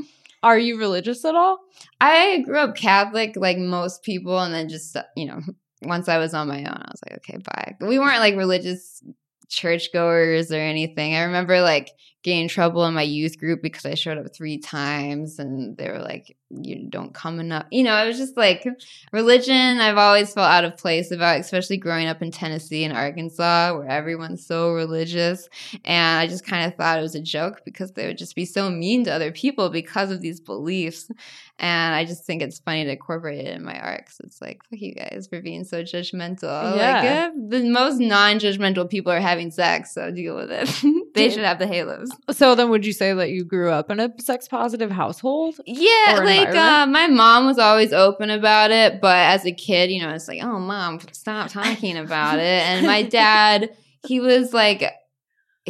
Speaker 1: Are you religious at all?
Speaker 2: I grew up Catholic, like most people, and then just you know, once I was on my own, I was like, okay, bye. We weren't like religious churchgoers or anything. I remember like getting in trouble in my youth group because I showed up three times, and they were like, "You don't come enough." You know, it was just like religion. I've always felt out of place about, especially growing up in Tennessee and Arkansas, where everyone's so religious. And I just kind of thought it was a joke because they would just be so mean to other people because of these beliefs. And I just think it's funny to incorporate it in my art because it's like, fuck you guys for being so judgmental.
Speaker 1: Yeah.
Speaker 2: Like, eh, the most non judgmental people are having sex, so deal with it. they should have the halos.
Speaker 1: So then, would you say that you grew up in a sex positive household?
Speaker 2: Yeah, like uh, my mom was always open about it, but as a kid, you know, it's like, oh, mom, stop talking about it. And my dad, he was like,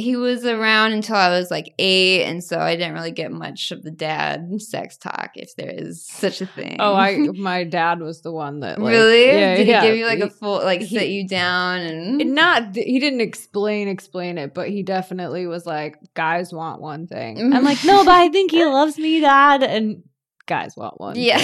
Speaker 2: he was around until I was like eight, and so I didn't really get much of the dad sex talk, if there is such a thing.
Speaker 1: Oh, I my dad was the one that like,
Speaker 2: really
Speaker 1: Yeah,
Speaker 2: did
Speaker 1: yeah.
Speaker 2: he give you like a full like
Speaker 1: he-
Speaker 2: sit you down and
Speaker 1: not he didn't explain explain it but he definitely was like guys want one thing i'm like mm. no but i think he loves me dad and guys want one
Speaker 2: Yeah.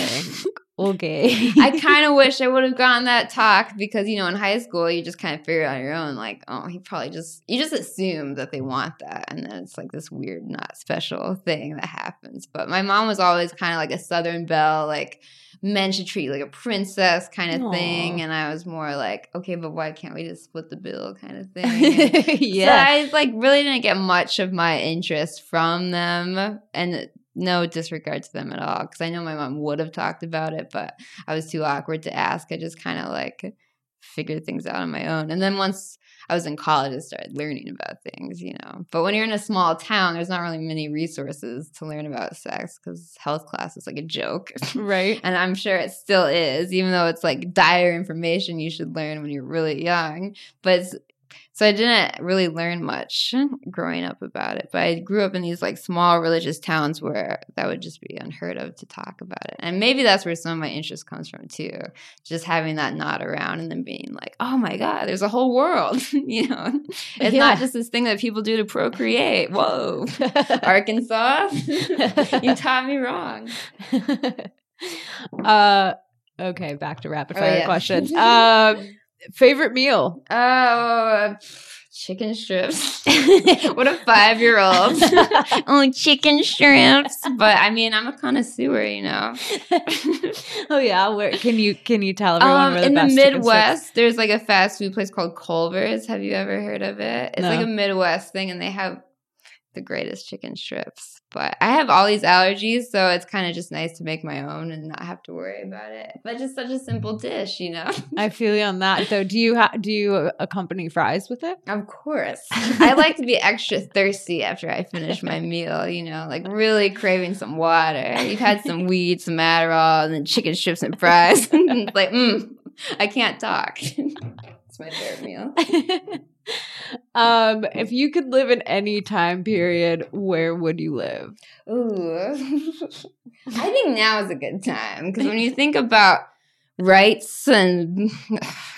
Speaker 1: okay.
Speaker 2: I kind of wish I would have gotten that talk because you know in high school you just kind of figure it out on your own like oh he probably just you just assume that they want that and then it's like this weird not special thing that happens. But my mom was always kind of like a southern belle like men should treat you like a princess kind of thing and I was more like okay but why can't we just split the bill? kind of thing
Speaker 1: yeah
Speaker 2: so I like really didn't get much of my interest from them and no disregard to them at all because I know my mom would have talked about it, but I was too awkward to ask. I just kind of like figured things out on my own. And then once I was in college, I started learning about things, you know. But when you're in a small town, there's not really many resources to learn about sex because health class is like a joke.
Speaker 1: Right.
Speaker 2: and I'm sure it still is, even though it's like dire information you should learn when you're really young. But it's so I didn't really learn much growing up about it, but I grew up in these like small religious towns where that would just be unheard of to talk about it. And maybe that's where some of my interest comes from too. Just having that nod around and then being like, "Oh my god, there's a whole world." you know. It's
Speaker 1: Yeah.
Speaker 2: not just this thing that people do to procreate. Whoa. Arkansas? you taught me wrong.
Speaker 1: uh, okay, back to rapid
Speaker 2: Oh,
Speaker 1: fire
Speaker 2: yeah.
Speaker 1: questions. Um, favorite meal?
Speaker 2: Oh, chicken strips. what a five year old. oh, chicken strips. But I mean, I'm a connoisseur, you know.
Speaker 1: oh yeah, where can you can you tell everyone
Speaker 2: Um,
Speaker 1: where the
Speaker 2: in the
Speaker 1: best strips-
Speaker 2: Midwest, there's like a fast food place called Culver's. Have you ever heard of it? It's like a Midwest thing, and they have the greatest chicken strips. But I have all these allergies, so it's kind of just nice to make my own and not have to worry about it. But just such a simple dish, you know.
Speaker 1: I feel you on that. Though, do you ha- do you accompany fries with it?
Speaker 2: Of course. I like to be extra thirsty after I finish my meal, you know, like really craving some water. You've had some weed, some Adderall, and then chicken strips and fries. It's like, mm, I can't talk. it's my favorite meal.
Speaker 1: Um, if you could live in any time period, where would you live?
Speaker 2: Ooh. I think now is a good time because when you think about rights and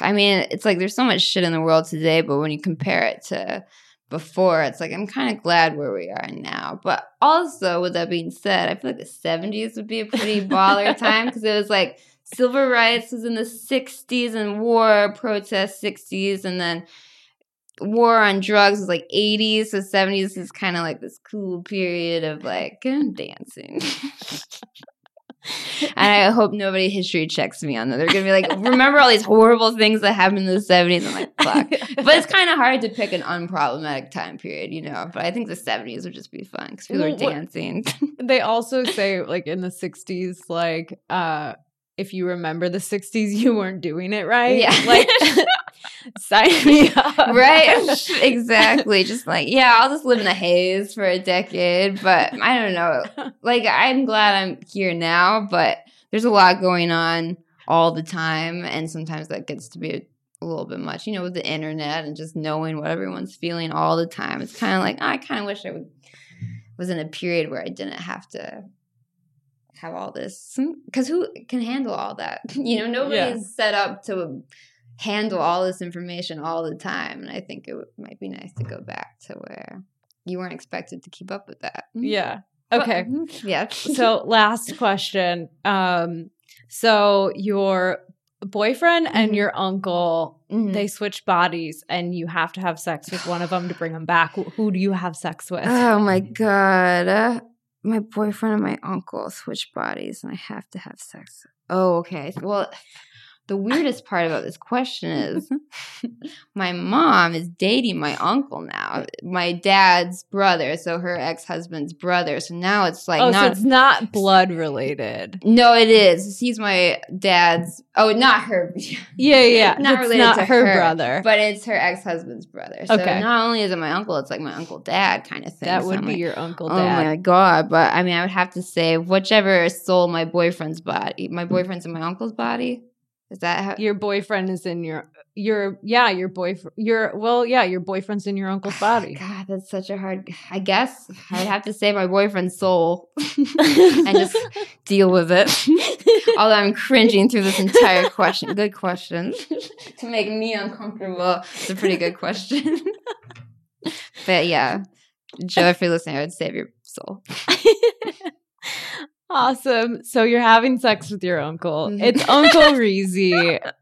Speaker 2: I mean, it's like there's so much shit in the world today, but when you compare it to before, it's like I'm kind of glad where we are now. But also, with that being said, I feel like the 70s would be a pretty baller time because it was like civil rights was in the 60s and war protest 60s and then war on drugs was like 80s so 70s is kind of like this cool period of like dancing. And i hope nobody history checks me on that. They're gonna be like remember all these horrible things that happened in the 70s i'm like fuck. But it's kind of hard to pick an unproblematic time period you know but i think the 70s would just be fun because people are
Speaker 1: Well, what-
Speaker 2: dancing.
Speaker 1: they also say like in the 60s like uh if you remember the 60s you weren't doing it right.
Speaker 2: Yeah.
Speaker 1: like sign me up.
Speaker 2: Right. Exactly. Just like yeah i'll just live in a haze for a decade but i don't know. Like i'm glad i'm here now but there's a lot going on all the time and sometimes that gets to be a, a little bit much you know with the internet and just knowing what everyone's feeling all the time. It's kind of like i kind of wish i would, was in a period where i didn't have to have all this. Because who can handle all that? You know nobody
Speaker 1: Yeah.
Speaker 2: is set up to handle all this information all the time and i think it might be nice to go back to where you weren't expected to keep up with that.
Speaker 1: Yeah.
Speaker 2: But-
Speaker 1: okay.
Speaker 2: yeah.
Speaker 1: So last question um so your boyfriend and
Speaker 2: Mhm.
Speaker 1: your uncle
Speaker 2: Mhm.
Speaker 1: they switch bodies and you have to have sex with one of them to bring them back. Who- who do you have sex with?
Speaker 2: Oh my god. Uh, my boyfriend and my uncle switch bodies and i have to have sex. Oh okay. Well the weirdest part about this question is my mom is dating my uncle now my dad's brother so her ex-husband's brother so now it's like
Speaker 1: oh so it's not blood related
Speaker 2: no it is he's my dad's oh not her
Speaker 1: yeah yeah
Speaker 2: Not
Speaker 1: it's
Speaker 2: related
Speaker 1: not
Speaker 2: to
Speaker 1: her,
Speaker 2: her,
Speaker 1: brother
Speaker 2: But it's her ex husband's brother. So
Speaker 1: Okay.
Speaker 2: not only is it my uncle, it's like my uncle dad kind of thing.
Speaker 1: that would
Speaker 2: I'm
Speaker 1: be
Speaker 2: like,
Speaker 1: your uncle Dad.
Speaker 2: Oh my god! But I mean, I would have to say whichever soul my boyfriend's body, my boyfriend's in my uncle's body. Is that how?
Speaker 1: your boyfriend is in your your yeah your boyfriend your well yeah your boyfriend's in your uncle's ah, body
Speaker 2: God, that's such a hard. I guess I'd have to say my boyfriend's soul and just deal with it. Although I'm cringing through this entire question. Good question to make me uncomfortable. It's a pretty good question. but yeah, Joe, if you're listening, I would save your soul.
Speaker 1: Awesome so you're having sex with your uncle
Speaker 2: Mhm.
Speaker 1: it's uncle Reezy.
Speaker 2: Here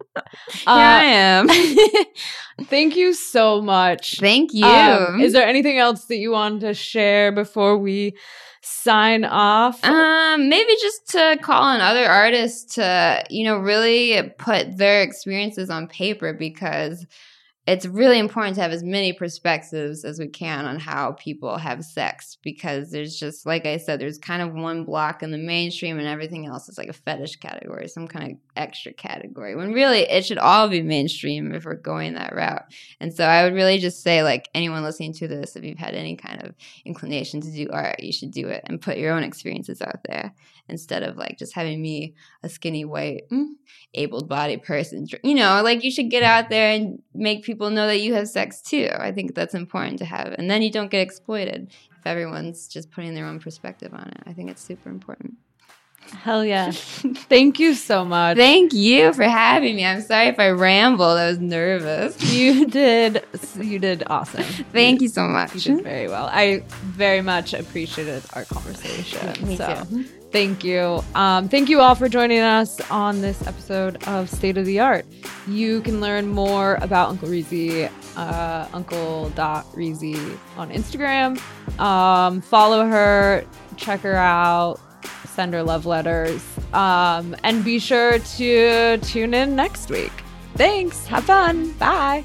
Speaker 2: I am.
Speaker 1: thank you so much
Speaker 2: Thank you.
Speaker 1: Um, is there anything else that you want to share before we sign off
Speaker 2: Um, maybe just to call on other artists to, you know, really put their experiences on paper because it's really important to have as many perspectives as we can on how people have sex because there's just like I said, there's kind of one block in the mainstream and everything else is like a fetish category, some kind of extra category. When really it should all be mainstream if we're going that route. And so I would really just say like anyone listening to this, if you've had any kind of inclination to do art, you should do it and put your own experiences out there instead of like just having me a skinny white mm, able-bodied person you know like you should get out there and make people know that you have sex too i think that's important to have and then you don't get exploited if everyone's just putting their own perspective on it i think it's super important
Speaker 1: Hell yeah. Thank you so much.
Speaker 2: Thank you for having me. I'm sorry if I rambled. I was nervous.
Speaker 1: You did you did awesome.
Speaker 2: Thank you, you so much.
Speaker 1: You did very well. I very much appreciated our conversation. Me so. too. Thank you. Um, thank you all for joining us on this episode of State of the Art. You can learn more about Uncle Reezy, uh, uncle.reezy on Instagram. Um, follow her, check her out, send her love letters, um, and be sure to tune in next week. Thanks. Have fun. Bye.